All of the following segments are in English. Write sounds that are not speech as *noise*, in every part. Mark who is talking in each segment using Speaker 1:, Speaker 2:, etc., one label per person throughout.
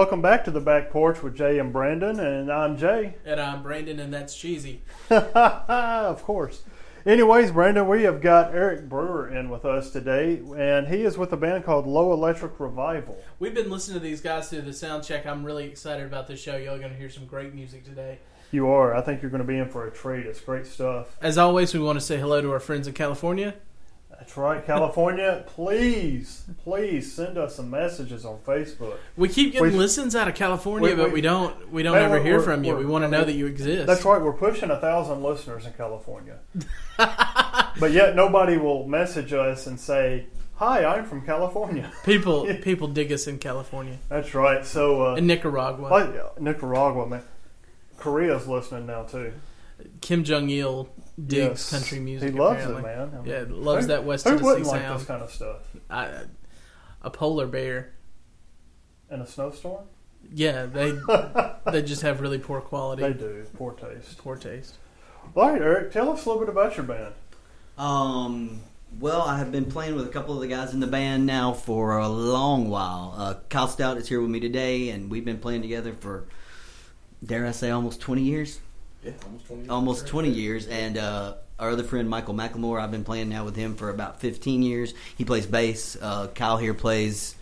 Speaker 1: welcome back to the back porch with Jay and Brandon, and I'm Jay. *laughs*
Speaker 2: And I'm Brandon, and that's cheesy.
Speaker 1: of course. Anyways, Brandon, we have got Eric Brewer in with us today, and he is with a band called Low Electric Revival.
Speaker 2: We've been listening to these guys through the sound check. I'm really excited about this show. Y'all going to hear some great music today.
Speaker 1: You are. I think you're going to be in for a treat. It's great stuff.
Speaker 2: As always, we want to say hello to our friends in California.
Speaker 1: That's right, California. please, please send us some messages on Facebook.
Speaker 2: We keep getting
Speaker 1: We-
Speaker 2: listens out of California,
Speaker 1: we-
Speaker 2: but
Speaker 1: we-
Speaker 2: don't. We don't
Speaker 1: Hey,
Speaker 2: ever hear from you. We want to know that you exist.
Speaker 1: That's right. We're pushing a thousand listeners in California, but yet nobody will message us and say, "Hi, I'm from California." *laughs*
Speaker 2: People people dig us in California
Speaker 1: That's right. So, uh,
Speaker 2: and Nicaragua.
Speaker 1: like Nicaragua, man, Korea's listening now too.
Speaker 2: Kim Jong Il digs
Speaker 1: Yes.
Speaker 2: country music.
Speaker 1: He loves
Speaker 2: apparently.
Speaker 1: it, man. I mean,
Speaker 2: Yeah, loves
Speaker 1: who-
Speaker 2: that West
Speaker 1: Who
Speaker 2: Tennessee
Speaker 1: wouldn't like
Speaker 2: sound.
Speaker 1: this kind of stuff
Speaker 2: I, a polar bear.
Speaker 1: in a snowstorm?
Speaker 2: Yeah, they *laughs* they just have really poor quality,
Speaker 1: They do. Poor taste.
Speaker 2: poor taste.
Speaker 1: All right, Eric, tell us a little bit about your band.
Speaker 3: Um, well, I have been playing with a couple of the guys in the band now for a long while. Uh, Kyle Stout is here with me today, and we've been playing together for, dare I say, almost 20 years?
Speaker 4: Yeah, almost 20 years.
Speaker 3: Almost 20 years. And uh, our other friend, Michael McLemore, I've been playing now with him for about 15 years. He plays bass. Uh, Kyle here plays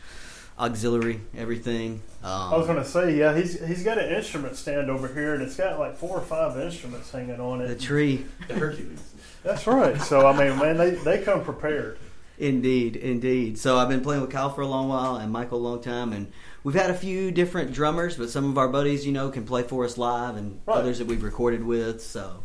Speaker 3: auxiliary, everything. Um,
Speaker 1: I was going to say, yeah, he's he's got an instrument stand over here, and it's got like four or five instruments hanging on it.
Speaker 3: the tree.
Speaker 4: The Hercules.
Speaker 1: That's right. So I mean, man, they they come prepared.
Speaker 3: Indeed, indeed. So I've been playing with Kyle for a long while and Michael a long time, and we've had a few different drummers, but some of our buddies, you know, can play for us live, and
Speaker 1: Right.
Speaker 3: others that we've recorded with. So,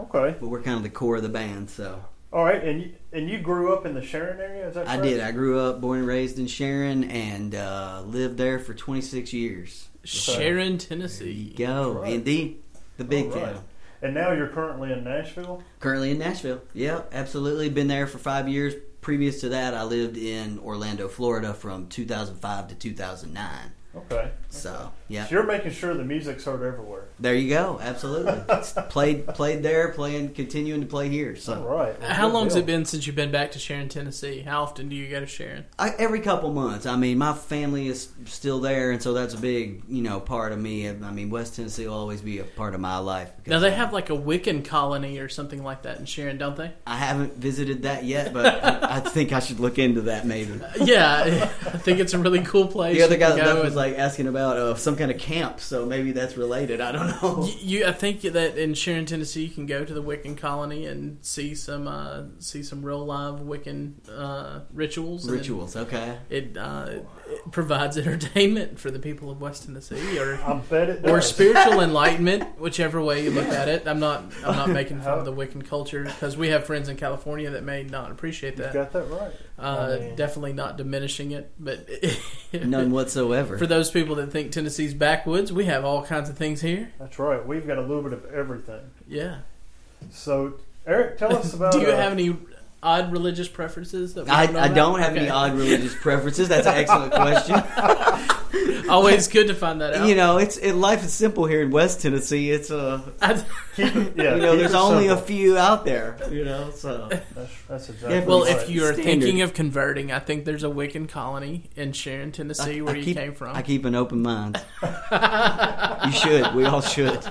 Speaker 1: Okay.
Speaker 3: but we're kind of the core of the band. So
Speaker 1: All right, and you, and you grew up in the Sharon area, is that
Speaker 3: I did. I grew up, born and raised in Sharon, and uh, lived there for 26 years.
Speaker 2: Sharon, Tennessee.
Speaker 3: Go,
Speaker 1: Right.
Speaker 3: indeed, the big
Speaker 1: All right.
Speaker 3: town.
Speaker 1: And now you're currently in Nashville.
Speaker 3: Currently in Nashville. Yeah, absolutely. Been there for five years. Previous to that, I lived in Orlando, Florida, from 2005 to 2009.
Speaker 1: Okay.
Speaker 3: So, yeah.
Speaker 1: So you're making sure the music's heard everywhere.
Speaker 3: There you go. Absolutely. played played there, playing continuing to play here. So
Speaker 1: right. Well,
Speaker 2: How
Speaker 1: good
Speaker 2: long's
Speaker 1: deal.
Speaker 2: it been since you've been back to Sharon, Tennessee? How often do you go to Sharon?
Speaker 3: I, every couple months. I mean, my family is still there, and so that's a big you know part of me. I mean, West Tennessee will always be a part of my life.
Speaker 2: Now they have like a Wiccan colony or something like that in Sharon, don't they?
Speaker 3: I haven't visited that yet, but I, I think I should look into that maybe. *laughs*
Speaker 2: Yeah, I think it's a really cool place.
Speaker 3: The other guy that was
Speaker 2: and-
Speaker 3: like asking about uh, some kind of camp, so maybe that's related. I don't *laughs* know.
Speaker 2: You, you- I think that in Sharon, Tennessee, you can go to the Wiccan colony and see some uh, see some real live Wiccan uh, rituals.
Speaker 3: Rituals, okay.
Speaker 2: It, uh, it provides entertainment for the people of West Tennessee, or
Speaker 1: I bet it
Speaker 2: or spiritual enlightenment, whichever way you look at it. I'm not I'm not making fun of the Wiccan culture because we have friends in California that may not appreciate
Speaker 1: You
Speaker 2: that.
Speaker 1: got that right.
Speaker 2: Uh,
Speaker 1: I mean-
Speaker 2: definitely not diminishing it, but *laughs*
Speaker 3: None whatsoever.
Speaker 2: For those people that think Tennessee's backwoods, we have all kinds of things here.
Speaker 1: That's right. We've got a little bit of everything.
Speaker 2: Yeah.
Speaker 1: So, Eric, tell us about. *laughs*
Speaker 2: Do you
Speaker 1: uh,
Speaker 2: have any odd religious preferences? That we
Speaker 3: I,
Speaker 2: don't know
Speaker 3: I
Speaker 2: about?
Speaker 3: don't have
Speaker 2: Okay.
Speaker 3: any odd religious preferences. That's an excellent *laughs* question. *laughs*
Speaker 2: Always good to find that out.
Speaker 3: You know, it's it, life is simple here in West Tennessee. It's uh,
Speaker 2: I-
Speaker 1: Keep *laughs* it, yeah,
Speaker 3: you know, there's
Speaker 1: it
Speaker 3: only a few out there. You know, so
Speaker 1: That's, that's exactly.
Speaker 3: Yeah,
Speaker 2: well, if you're
Speaker 3: Standard.
Speaker 2: thinking of converting, I think there's a Wiccan colony in Sharon, Tennessee,
Speaker 3: I,
Speaker 2: where
Speaker 3: I
Speaker 2: you
Speaker 3: keep,
Speaker 2: came from.
Speaker 3: I keep an open mind. you should. We all should.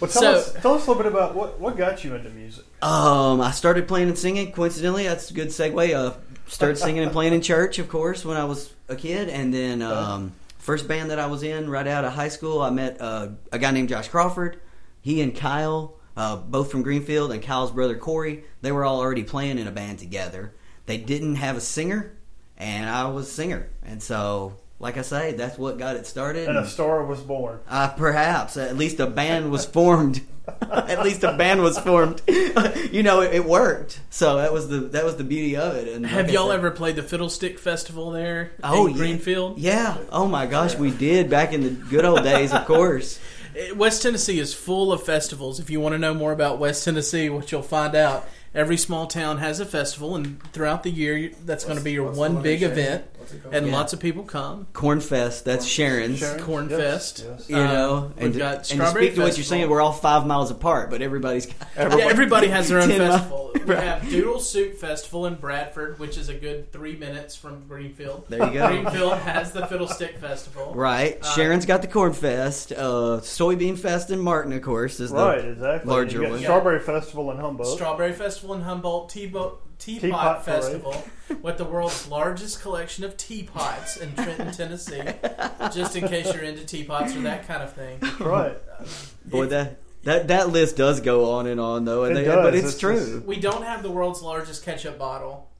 Speaker 1: Well, tell
Speaker 2: so-
Speaker 1: us tell us a little bit about what what got you into music.
Speaker 3: Um, I started playing and singing. Coincidentally, that's a good segue. Uh, started singing and playing in *laughs* church, of course, when I was a kid, and then um, first band that I was in right out of high school, I met uh, a guy named Josh Crawford. He and Kyle, uh, both from Greenfield, and Kyle's brother Corey, they were all already playing in a band together. They didn't have a singer, and I was a singer, and so. Like I say, that's what got it started.
Speaker 1: And a star was born.
Speaker 3: Uh, perhaps at least a band was formed. *laughs* at least a band was formed. *laughs* you know, it, it worked. So that was the that was the beauty of it. And
Speaker 2: Have
Speaker 3: like
Speaker 2: y'all
Speaker 3: said-
Speaker 2: ever played the Fiddlestick Festival there
Speaker 3: Oh,
Speaker 2: in
Speaker 3: yeah.
Speaker 2: Greenfield?
Speaker 3: Yeah. Oh my gosh, we did back in the good old days. Of course. *laughs*
Speaker 2: West Tennessee is full of festivals. If you want to know more about West Tennessee, what you'll find out, every small town has a festival, and throughout the year, you- that's going to be your one
Speaker 4: one
Speaker 2: big
Speaker 4: in Sharon?
Speaker 2: event,
Speaker 4: What's it called?
Speaker 2: and
Speaker 3: Yeah.
Speaker 2: lots of people come.
Speaker 3: Cornfest. That's Sharon's.
Speaker 1: Sharon?
Speaker 2: Corn
Speaker 1: Yes,
Speaker 2: Fest.
Speaker 1: yes.
Speaker 3: You know,
Speaker 2: Uh, we've
Speaker 3: and,
Speaker 2: got
Speaker 3: and to
Speaker 2: Strawberry
Speaker 3: speak to what you're saying, we're all five miles apart, but everybody's got *laughs*
Speaker 2: Yeah, everybody has their own
Speaker 3: 10 mi-
Speaker 2: festival. We have Doodle Soup Festival in Bradford, which is a good three minutes from Greenfield.
Speaker 3: There you go.
Speaker 2: Greenfield has the Fiddlestick Festival.
Speaker 3: Right.
Speaker 2: Uh,
Speaker 3: Sharon's got the Corn Fest. Uh, Soybean Fest in Martin, of course, is the
Speaker 1: Right, exactly.
Speaker 3: larger one.
Speaker 1: Strawberry Festival in Humboldt.
Speaker 2: Strawberry Festival in Humboldt, Teapot, Teapot,
Speaker 1: Teapot Parade.
Speaker 2: Festival, with the world's largest collection of teapots in Trenton, Tennessee. Just in case you're into teapots or that kind of thing.
Speaker 1: right.
Speaker 3: Boy,
Speaker 2: If-
Speaker 3: that that that list does go on and on though, and
Speaker 1: It
Speaker 3: they,
Speaker 1: does.
Speaker 3: but it's,
Speaker 1: It's
Speaker 3: true.
Speaker 2: We don't have the world's largest ketchup bottle,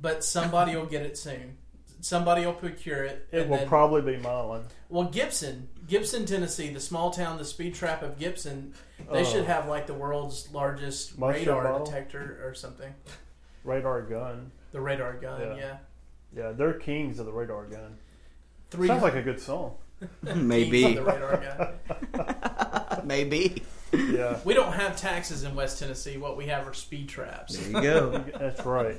Speaker 2: but somebody will get it soon. Somebody will procure it.
Speaker 1: It will
Speaker 2: then-
Speaker 1: probably be Milan.
Speaker 2: Well, Gibson, Gibson, Tennessee, the small town, the speed trap of Gibson, they
Speaker 1: Oh.
Speaker 2: should have like the world's largest radar
Speaker 1: bottle?
Speaker 2: detector or something.
Speaker 1: Radar gun.
Speaker 2: The radar gun,
Speaker 1: Yeah.
Speaker 2: yeah.
Speaker 1: Yeah, they're kings of the radar gun.
Speaker 2: Three
Speaker 1: Sounds like a good song. *laughs*
Speaker 3: Maybe,
Speaker 2: the radar gun. *laughs*
Speaker 3: maybe.
Speaker 1: Yeah,
Speaker 2: We don't have taxes in West Tennessee. What we have are speed traps.
Speaker 3: There you go, *laughs*
Speaker 1: that's right.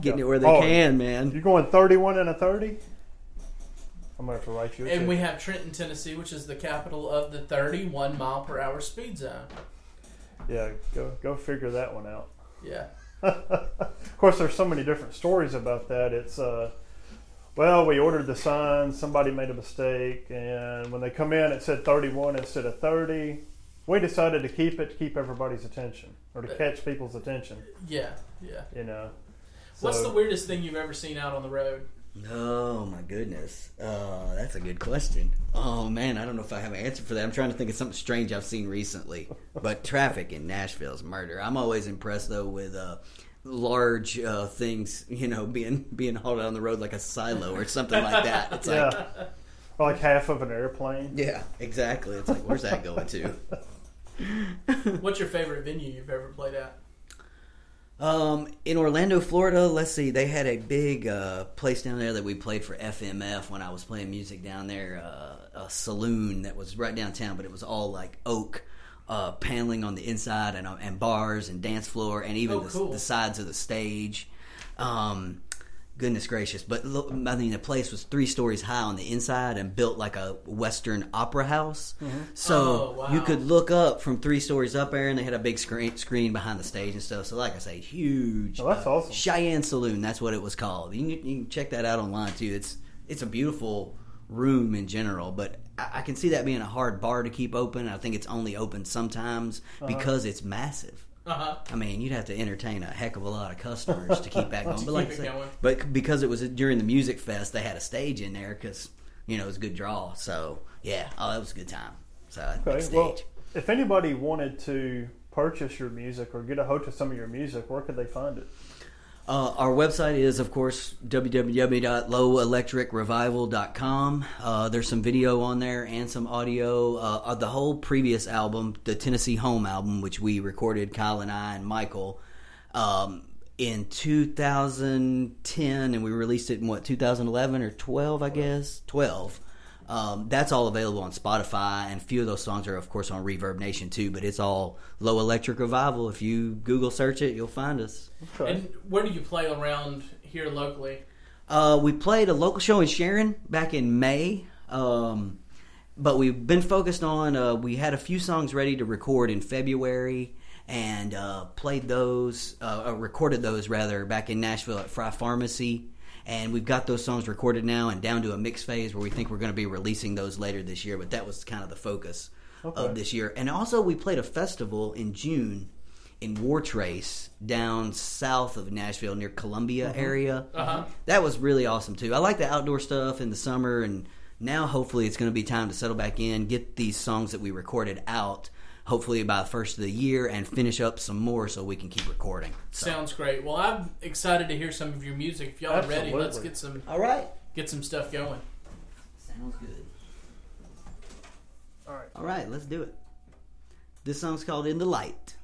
Speaker 3: getting it where they
Speaker 1: Oh,
Speaker 3: can, man.
Speaker 1: You're going 31 and a 30? I'm going to have to write you a
Speaker 2: And
Speaker 1: check.
Speaker 2: we have Trenton, Tennessee, which is the capital of the 31 mile per hour speed zone.
Speaker 1: Yeah, go go figure that one out.
Speaker 2: Yeah.
Speaker 1: Of course, there's so many different stories about that. It's uh, well, we ordered the sign, somebody made a mistake, and when they come in, it said 31 instead of 30. We decided to keep it to keep everybody's attention or to catch people's attention.
Speaker 2: Yeah. Yeah.
Speaker 1: You know.
Speaker 2: What's the weirdest thing you've ever seen out on the road?
Speaker 3: Oh my goodness, uh, that's a good question. Oh man, I don't know if I have an answer for that. I'm trying to think of something strange I've seen recently. But *laughs* traffic in Nashville is murder. I'm always impressed though with uh, large uh, things, you know, being being hauled out on the road like a silo or something like that. It's like,
Speaker 1: Yeah. Or like half of an airplane.
Speaker 3: yeah, exactly. It's like, where's that going to? *laughs*
Speaker 2: What's your favorite venue you've ever played at?
Speaker 3: Um, in Orlando, Florida, let's see, they had a big uh, place down there that we played for FMF when I was playing music down there. Uh, a saloon that was right downtown, but it was all like oak uh, paneling on the inside and, uh, and bars and dance floor and even
Speaker 2: Oh,
Speaker 3: the, the sides of the stage. Um, goodness gracious! But look, I mean, the place was three stories high on the inside and built like a Western opera house. So
Speaker 2: Oh, wow.
Speaker 3: you could look up from three stories up there, and they had a big screen screen behind the stage and stuff. So, like I say, huge.
Speaker 1: Oh, that's awesome.
Speaker 3: Cheyenne Saloon. That's what it was called. You can, you can check that out online too. It's it's a beautiful room in general, but I, I can see that being a hard bar to keep open. I think it's only open sometimes
Speaker 1: Uh-huh.
Speaker 3: because it's massive.
Speaker 2: Uh huh.
Speaker 3: I mean, you'd have to entertain a heck of a lot of customers to keep that *laughs* going. But like I
Speaker 2: keep it
Speaker 3: said,
Speaker 2: going.
Speaker 3: but because it was during the music fest, they had a stage in there because you know it was a good draw. So yeah, oh, that was a good time. So
Speaker 1: Okay.
Speaker 3: stage.
Speaker 1: Well, if anybody wanted to purchase your music or get a hold of some of your music, where could they find it?
Speaker 3: Uh, our website is, of course, www.lowelectricrevival.com. Uh, there's some video on there and some audio. Uh, the whole previous album, the Tennessee Home album, which we recorded, Kyle and I and Michael, um, in 2010, and we released it in what 2011 or 12, I guess 12. Um, that's all available on Spotify, and a few of those songs are, of course, on ReverbNation too. But it's all Low Electric Revival. If you Google search it, you'll find us.
Speaker 1: Okay.
Speaker 2: And where do you play around here locally?
Speaker 3: Uh, we played a local show in Sharon back in May, um, but we've been focused on. Uh, we had a few songs ready to record in February, and uh, played those, uh, uh, recorded those rather back in Nashville at Fry Pharmacy. And we've got those songs recorded now and down to a mix phase where we think we're going to be releasing those later this year. But that was kind of the focus
Speaker 1: Okay.
Speaker 3: of this year. And also, we played a festival in June in Wartrace down south of Nashville near Columbia area.
Speaker 2: Uh huh.
Speaker 3: That was really awesome too. I like the outdoor stuff in the summer, and now hopefully it's going to be time to settle back in, get these songs that we recorded out. Hopefully by the first of the year, and finish up some more so we can keep recording. So.
Speaker 2: Sounds great. Well, I'm excited to hear some of your music. If y'all are ready, let's get some
Speaker 3: All right.
Speaker 2: get some stuff going.
Speaker 3: Sounds good.
Speaker 1: All right.
Speaker 3: All right, let's do it. This song's called "In the Light."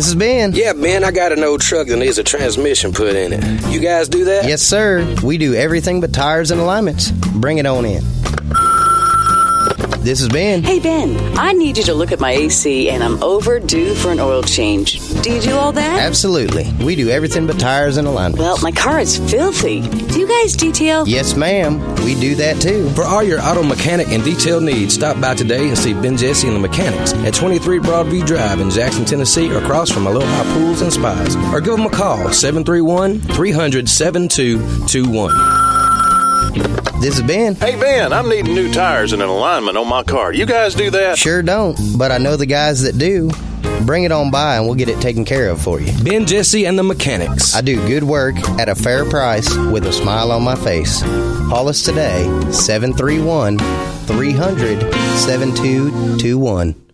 Speaker 5: This is Ben.
Speaker 6: Yeah, Ben, I got an old truck that needs a transmission put in it. You guys do that?
Speaker 5: Yes, sir. We do everything but tires and alignments. Bring it on in. This is Ben.
Speaker 7: Hey, Ben, I need you to look at my AC and I'm overdue for an oil change. Do you do all that?
Speaker 5: Absolutely. We do everything but tires and alignments.
Speaker 7: Well, my car is filthy. Do you guys detail?
Speaker 5: Yes, ma'am. We do that too.
Speaker 6: For all your auto mechanic and detail needs, stop by today and see Ben Jesse and the Mechanics at 23 Broadview Drive in Jackson, Tennessee, across from Aloha Pools and Spas. Or give them a call, 731 300 7221.
Speaker 5: This is Ben.
Speaker 8: Hey, Ben, I'm needing new tires and an alignment on my car. You guys do that?
Speaker 5: Sure don't, but I know the guys that do. Bring it on by and we'll get it taken care of for you.
Speaker 6: Ben Jesse and the Mechanics.
Speaker 5: I do good work at a fair price with a smile on my face. Call us today, 731 300 7221.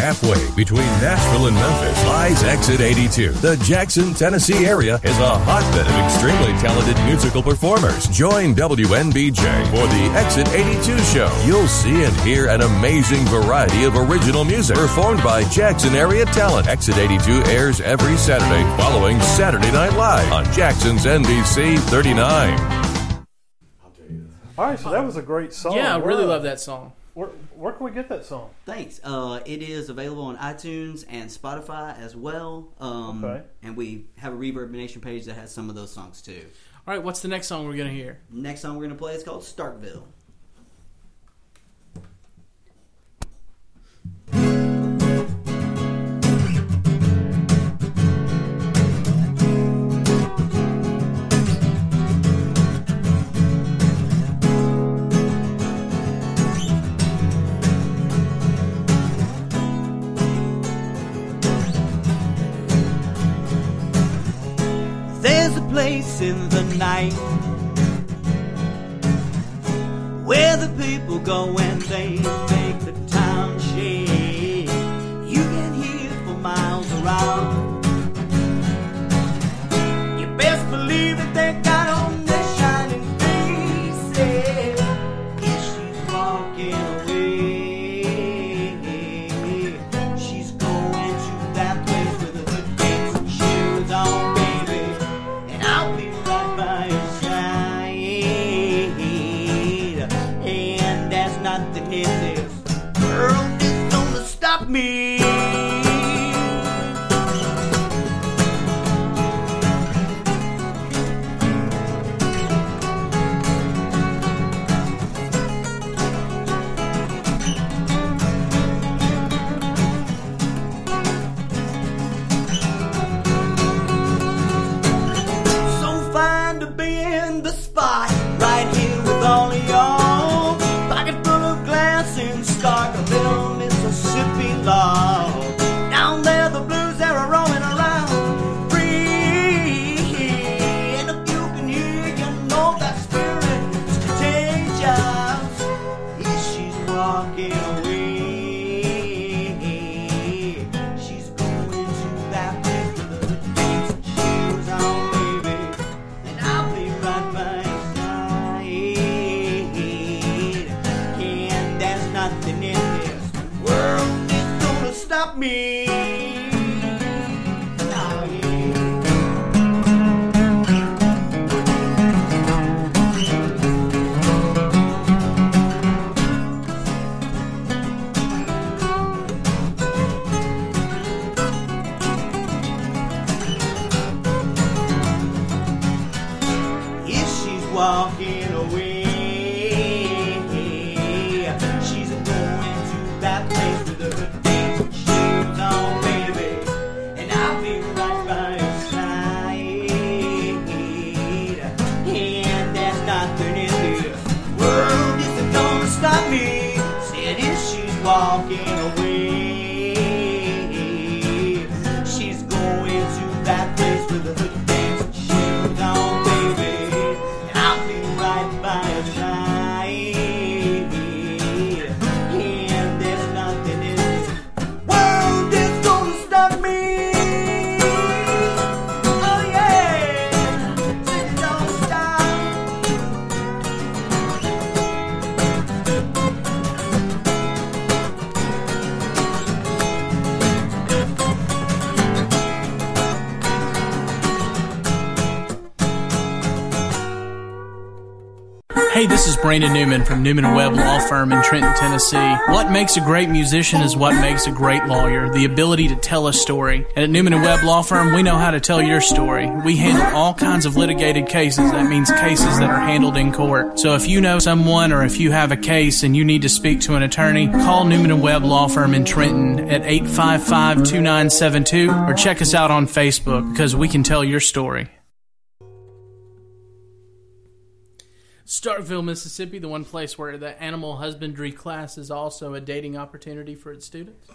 Speaker 9: Halfway between Nashville and Memphis lies Exit 82. The Jackson, Tennessee area is a hotbed of extremely talented musical performers. Join WNBJ for the Exit 82 show. You'll see and hear an amazing variety of original music performed by Jackson area talent. Exit 82 airs every Saturday following Saturday Night Live on Jackson's NBC 39.
Speaker 1: All right, so that was a great song.
Speaker 2: Yeah, I
Speaker 1: Where-
Speaker 2: really love that song.
Speaker 1: Where, where can we get that song?
Speaker 3: Thanks. Uh, it is available on iTunes and Spotify as well. Um,
Speaker 1: Okay.
Speaker 3: And we have a ReverbNation page that has some of those songs too.
Speaker 2: All right, what's the next song we're gonna hear?
Speaker 3: Next song we're going to play is called Starkville. In the night. Where the people go and they
Speaker 2: Brandon Newman from Newman Webb Law Firm in Trenton, Tennessee. What makes a great musician is what makes a great lawyer, the ability to tell a story. And at Newman and Webb Law Firm, we know how to tell your story. We handle all kinds of litigated cases. That means cases that are handled in court. So if you know someone or if you have a case and you need to speak to an attorney, call Newman and Webb Law Firm in Trenton at 855-2972 or check us out on Facebook because we can tell your story. Starkville, Mississippi, the one place where the animal husbandry class is also a dating opportunity for its students.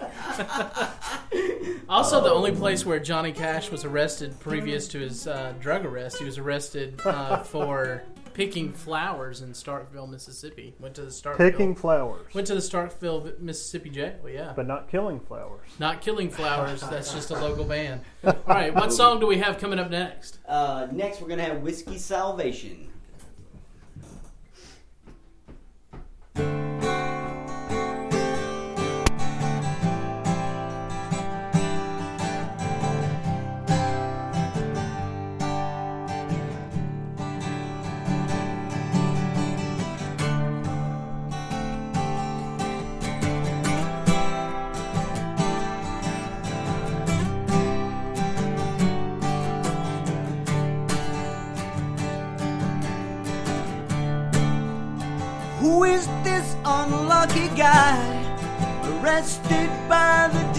Speaker 2: *laughs* also, the only place where Johnny Cash was arrested previous to his uh, drug arrest. He was arrested uh, for picking flowers in Starkville, Mississippi. Went to the Starkville.
Speaker 1: Picking flowers,
Speaker 2: Went to the Starkville, Mississippi jail. Yeah.
Speaker 1: but not killing flowers.
Speaker 2: Not killing flowers. That's just a local band. *laughs* All right. What song do we have coming up next?
Speaker 10: Uh, next, we're gonna have Whiskey Salvation.
Speaker 3: Arrested by the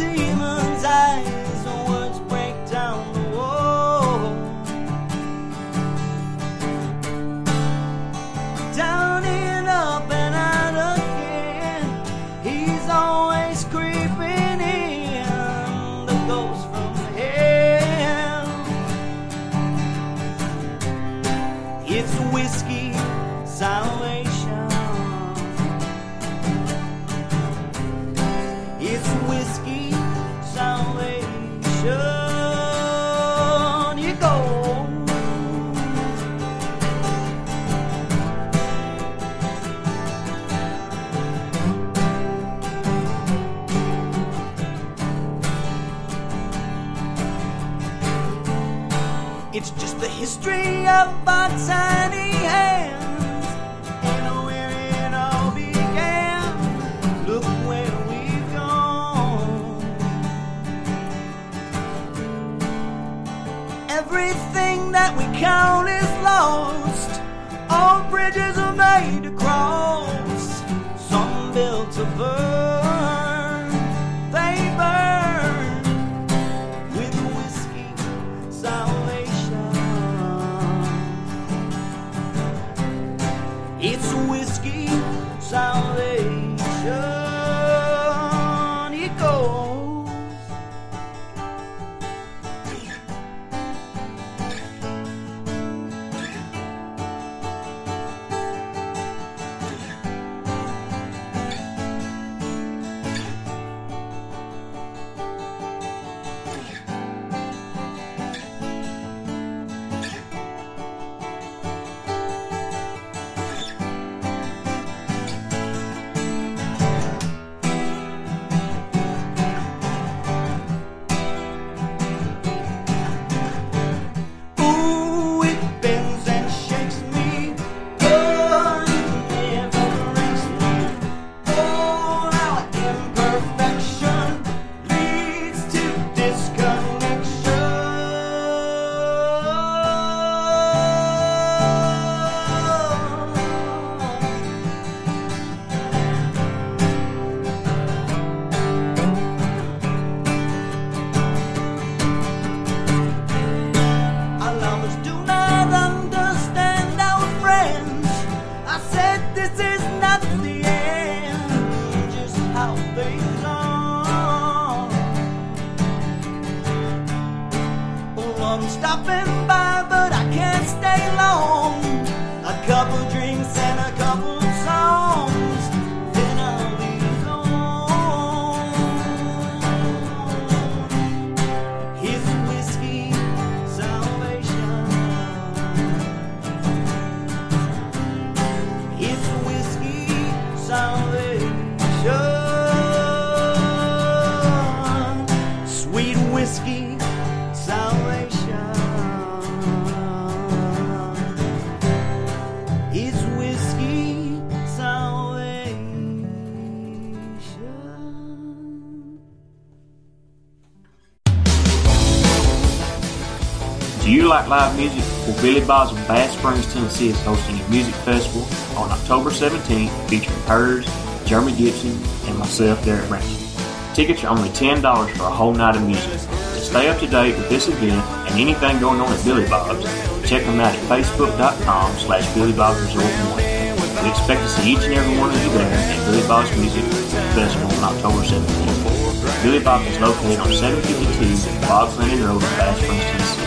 Speaker 11: like live music, well, Billy Bob's of Bath Springs, Tennessee is hosting a music festival on October 17th featuring Hers, Jeremy Gibson, and myself, Derek Branson. Tickets are only $10 for a whole night of music. To stay up to date with this event and anything going on at Billy Bob's, check them out at facebook.com slash Billy Bob's Resort 1. We expect to see each and every one of you there at Billy Bob's Music Festival on October 17th. Billy Bob is located on 752 Bob's Landing Road in Bath Springs, Tennessee.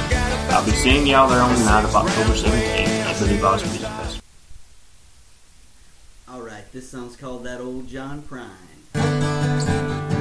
Speaker 11: I'll be seeing y'all there on the night of October 17th at Billy Bob's Music Festival.
Speaker 3: All right, this song's called "That Old John Prine."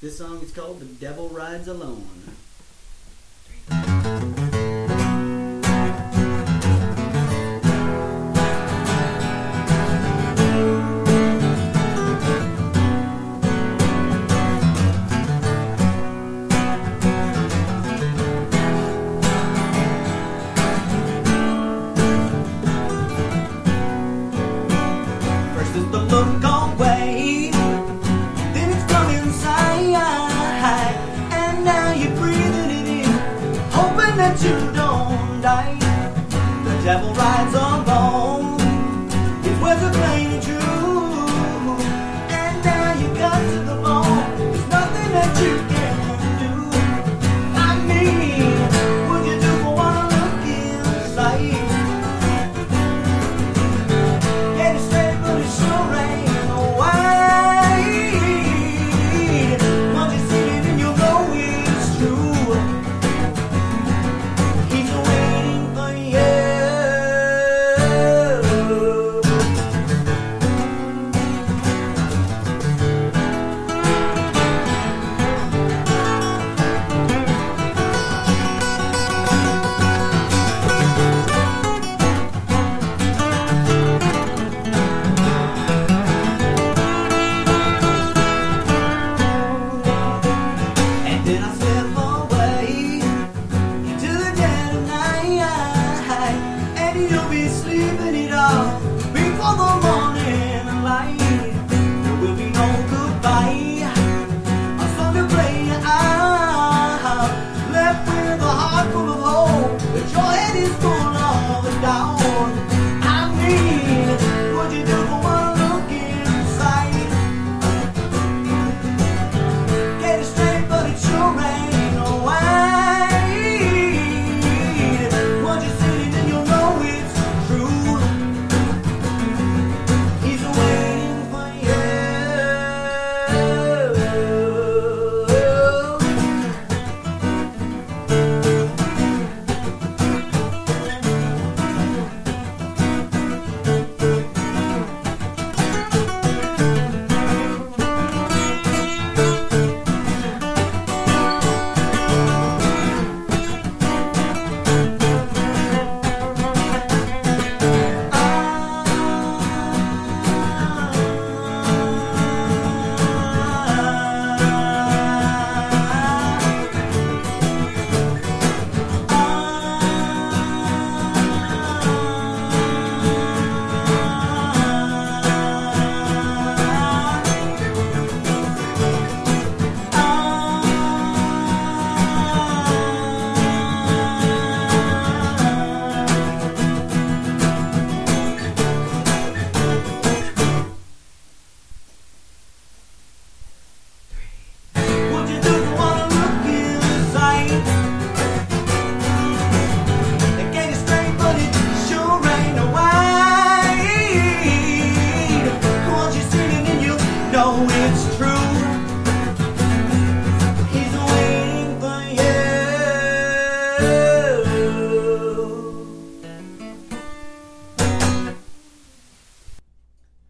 Speaker 12: This
Speaker 3: song is called "The Devil Rides Alone."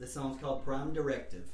Speaker 3: This song's called Prime Directive.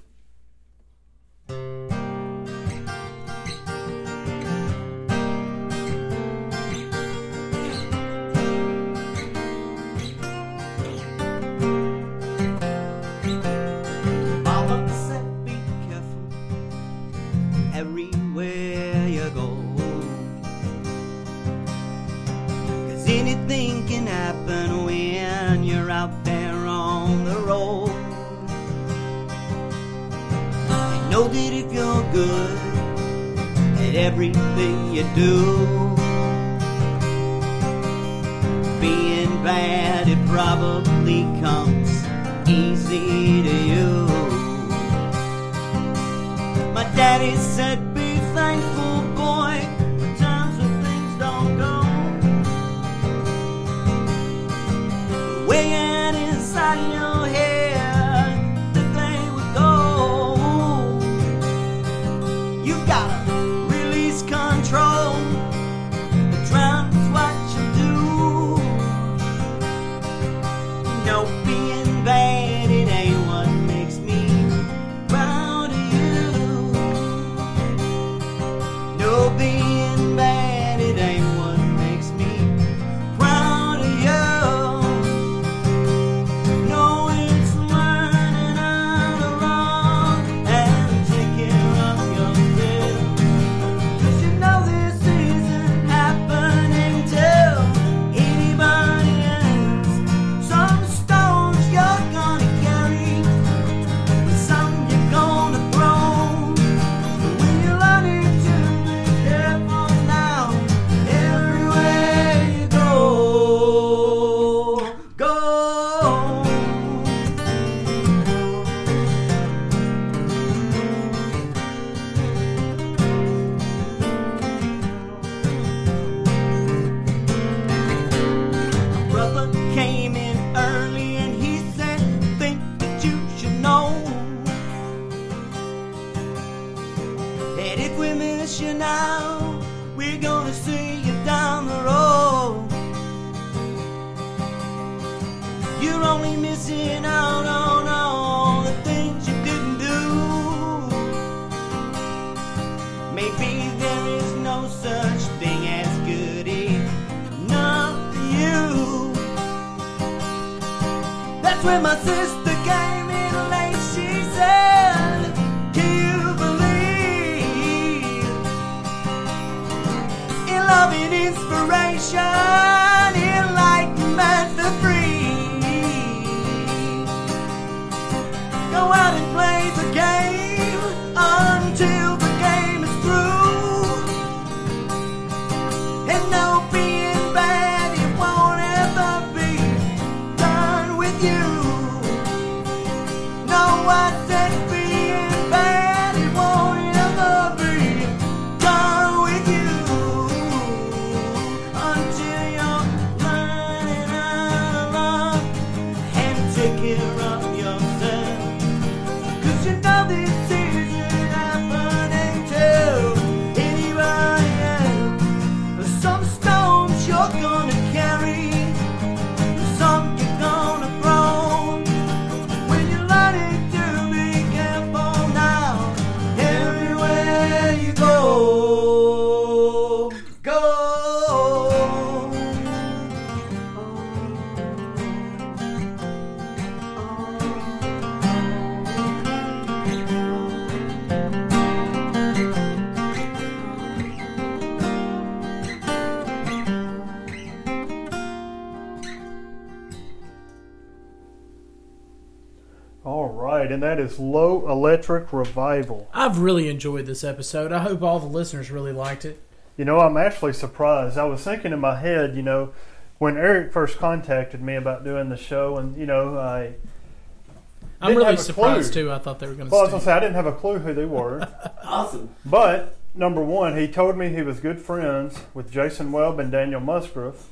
Speaker 12: No, being
Speaker 3: missing out on all the things you didn't do. Maybe there is no such thing as good enough for you. That's when my sister came in late. She said, Do you believe in love and inspiration,
Speaker 1: that is Low Electric Revival.
Speaker 2: I've really enjoyed this episode. I hope all the listeners really liked it.
Speaker 1: You know, I'm actually surprised. I was thinking in my head, you know, when Eric first contacted me about doing the show, and you know, I
Speaker 2: I'm really
Speaker 1: have a
Speaker 2: surprised
Speaker 1: clue.
Speaker 2: too. I thought they were going to.
Speaker 1: Well, I was gonna say I didn't have a clue who they were. *laughs*
Speaker 3: Awesome.
Speaker 1: But number one, he told me he was good friends with Jason Webb and Daniel Musgrove.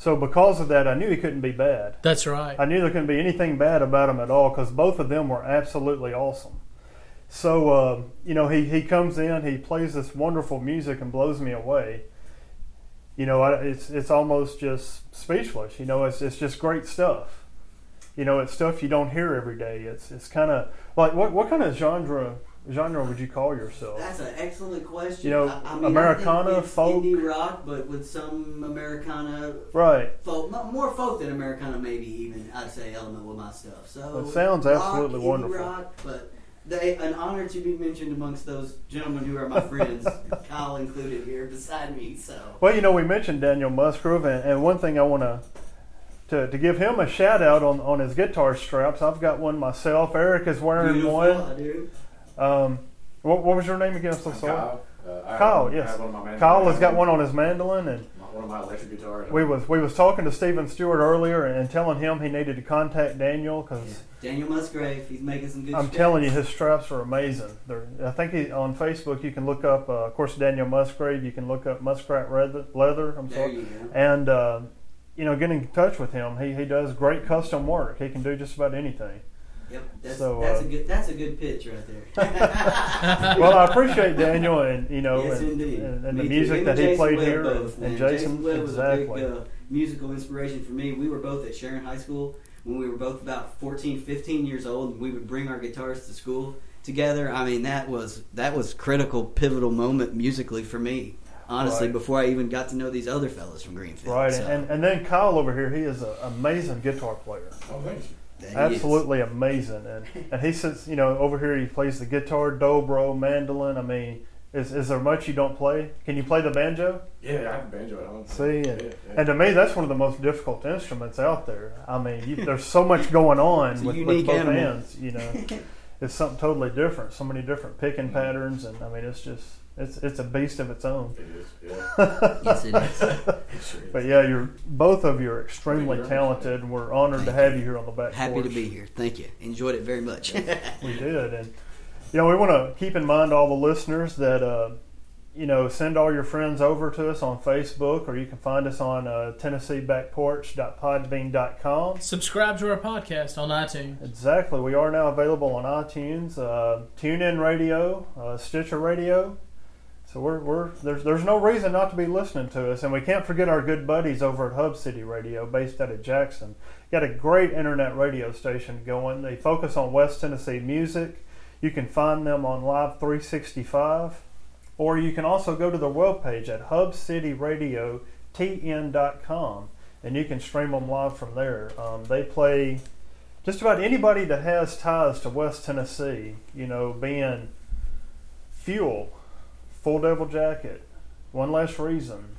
Speaker 1: So because of that, I knew he couldn't be bad.
Speaker 2: That's right.
Speaker 1: I knew there couldn't be anything bad about him at all because both of them were absolutely awesome. So uh, you know, he he comes in, he plays this wonderful music and blows me away. You know, I, it's it's almost just speechless. You know, it's it's just great stuff. You know, it's stuff you don't hear every day. It's it's kind of like what what kind of genre genre would you call yourself?
Speaker 13: That's an excellent question.
Speaker 1: You know,
Speaker 13: I, I mean,
Speaker 1: Americana,
Speaker 13: I think it's
Speaker 1: folk?
Speaker 13: indie rock, but with some Americana,
Speaker 1: Right.
Speaker 13: folk, more folk than Americana, maybe even I'd say element with my stuff. So
Speaker 1: It sounds
Speaker 13: rock,
Speaker 1: absolutely
Speaker 13: indie
Speaker 1: wonderful.
Speaker 13: Rock, but they, an honor to be mentioned amongst those gentlemen who are my friends, *laughs* Kyle included here beside me. So
Speaker 1: Well, you know, we mentioned Daniel Musgrove, and, and one thing I want to to to give him a shout out on, on his guitar straps. I've got one myself. Eric is wearing
Speaker 13: beautiful,
Speaker 1: one.
Speaker 13: I do.
Speaker 1: Um, what, what was your name again? I'm so sorry.
Speaker 4: Kyle. Uh, I have
Speaker 1: Kyle,
Speaker 4: one- I
Speaker 1: yes.
Speaker 4: one of my mandolin-
Speaker 1: Kyle has got one on his mandolin, and
Speaker 4: One of my electric guitars.
Speaker 1: we was we was talking to Stephen Stewart earlier and, telling him he needed to contact Daniel because
Speaker 13: Daniel Musgrave, he's making some good.
Speaker 1: I'm
Speaker 13: straps.
Speaker 1: telling you his straps are amazing. They're, I think he, on Facebook you can look up, uh, of course, Daniel Musgrave. You can look up Muskrat Leather. leather I'm
Speaker 13: There
Speaker 1: sorry,
Speaker 13: you go.
Speaker 1: and uh, you know, get in touch with him. He he does great custom work. He can do just about anything.
Speaker 13: Yep, that's,
Speaker 1: So,
Speaker 13: that's
Speaker 1: uh,
Speaker 13: a good. That's a good pitch right there. *laughs* *laughs*
Speaker 1: well, I appreciate Daniel and you know
Speaker 13: yes,
Speaker 1: and, and, and the music
Speaker 13: Him
Speaker 1: that
Speaker 13: and
Speaker 1: he
Speaker 13: Jason
Speaker 1: played
Speaker 13: Webb
Speaker 1: here
Speaker 13: both,
Speaker 1: and,
Speaker 13: man.
Speaker 1: and Jason,
Speaker 13: Webb was
Speaker 1: exactly.
Speaker 13: a big uh, musical inspiration for me. We were both at Sharon High School when we were both about 14, 15 years old, and we would bring our guitars to school together. I mean, that was that was critical, pivotal moment musically for me. Honestly,
Speaker 1: Right.
Speaker 13: before I even got to know these other fellas from Greenfield.
Speaker 1: Right,
Speaker 13: so,
Speaker 1: and and then Kyle over here, he is an amazing guitar player.
Speaker 4: Oh, thank you.
Speaker 13: There he is.
Speaker 1: Absolutely amazing, and and he says, you know, over here he plays the guitar, dobro, mandolin. I mean, is is there much you don't play? Can you play the banjo?
Speaker 4: Yeah, I have a banjo at home.
Speaker 1: See, and,
Speaker 4: yeah, yeah.
Speaker 1: and to me, that's one of the most difficult instruments out there. I mean, you, there's so much going on with, with
Speaker 13: unique
Speaker 1: both
Speaker 13: animal.
Speaker 1: hands. You know, *laughs* it's something totally different. So many different picking patterns, and I mean, it's just it's it's a beast of its own.
Speaker 4: it is. Yeah. *laughs*
Speaker 13: Yes, it is.
Speaker 4: It sure is.
Speaker 1: But yeah, you're both of you are extremely
Speaker 4: you
Speaker 1: talented, and we're honored to have
Speaker 13: you.
Speaker 1: you here on the back porch.
Speaker 13: Happy
Speaker 1: porch.
Speaker 13: to be here. Thank you. Enjoyed it very much.
Speaker 1: We *laughs* did, and you know, we want to keep in mind all the listeners that uh, you know send all your friends over to us on Facebook, or you can find us on uh, TennesseeBackPorch.podbean.com.
Speaker 2: Subscribe to our podcast on iTunes.
Speaker 1: Exactly, we are now available on iTunes, uh, TuneIn Radio, uh, Stitcher Radio. So we're, we're there's there's no reason not to be listening to us, and we can't forget our good buddies over at Hub City Radio, based out of Jackson. Got a great internet radio station going. They focus on West Tennessee music. You can find them on Live 365, or you can also go to their webpage at hubcityradiotn.com, and you can stream them live from there. Um, they play just about anybody that has ties to West Tennessee. You know, being Fuel, Full Devil Jacket, One Less Reason,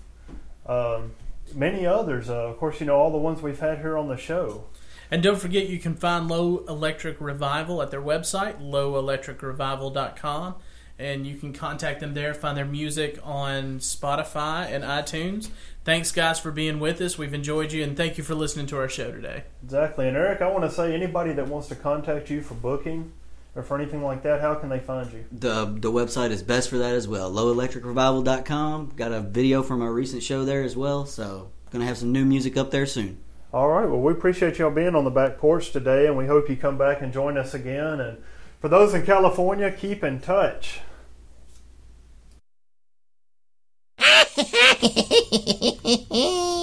Speaker 1: um, many others. Uh, of course, you know all the ones we've had here on the show.
Speaker 2: And don't forget, you can find Low Electric Revival at their website, lowelectricrevival.com. And you can contact them there, find their music on Spotify and iTunes. Thanks, guys, for being with us. We've enjoyed you, and thank you for listening to our show today.
Speaker 1: Exactly. And Eric, I want to say anybody that wants to contact you for booking or for anything like that, how can they find you?
Speaker 3: The the website is best for that as well. Lowelectricrevival.com. Got a video from our recent show there as well. So gonna have some new music up there soon.
Speaker 1: All right. Well, we appreciate y'all being on the back porch today, and we hope you come back and join us again. And for those in California, keep in touch. *laughs*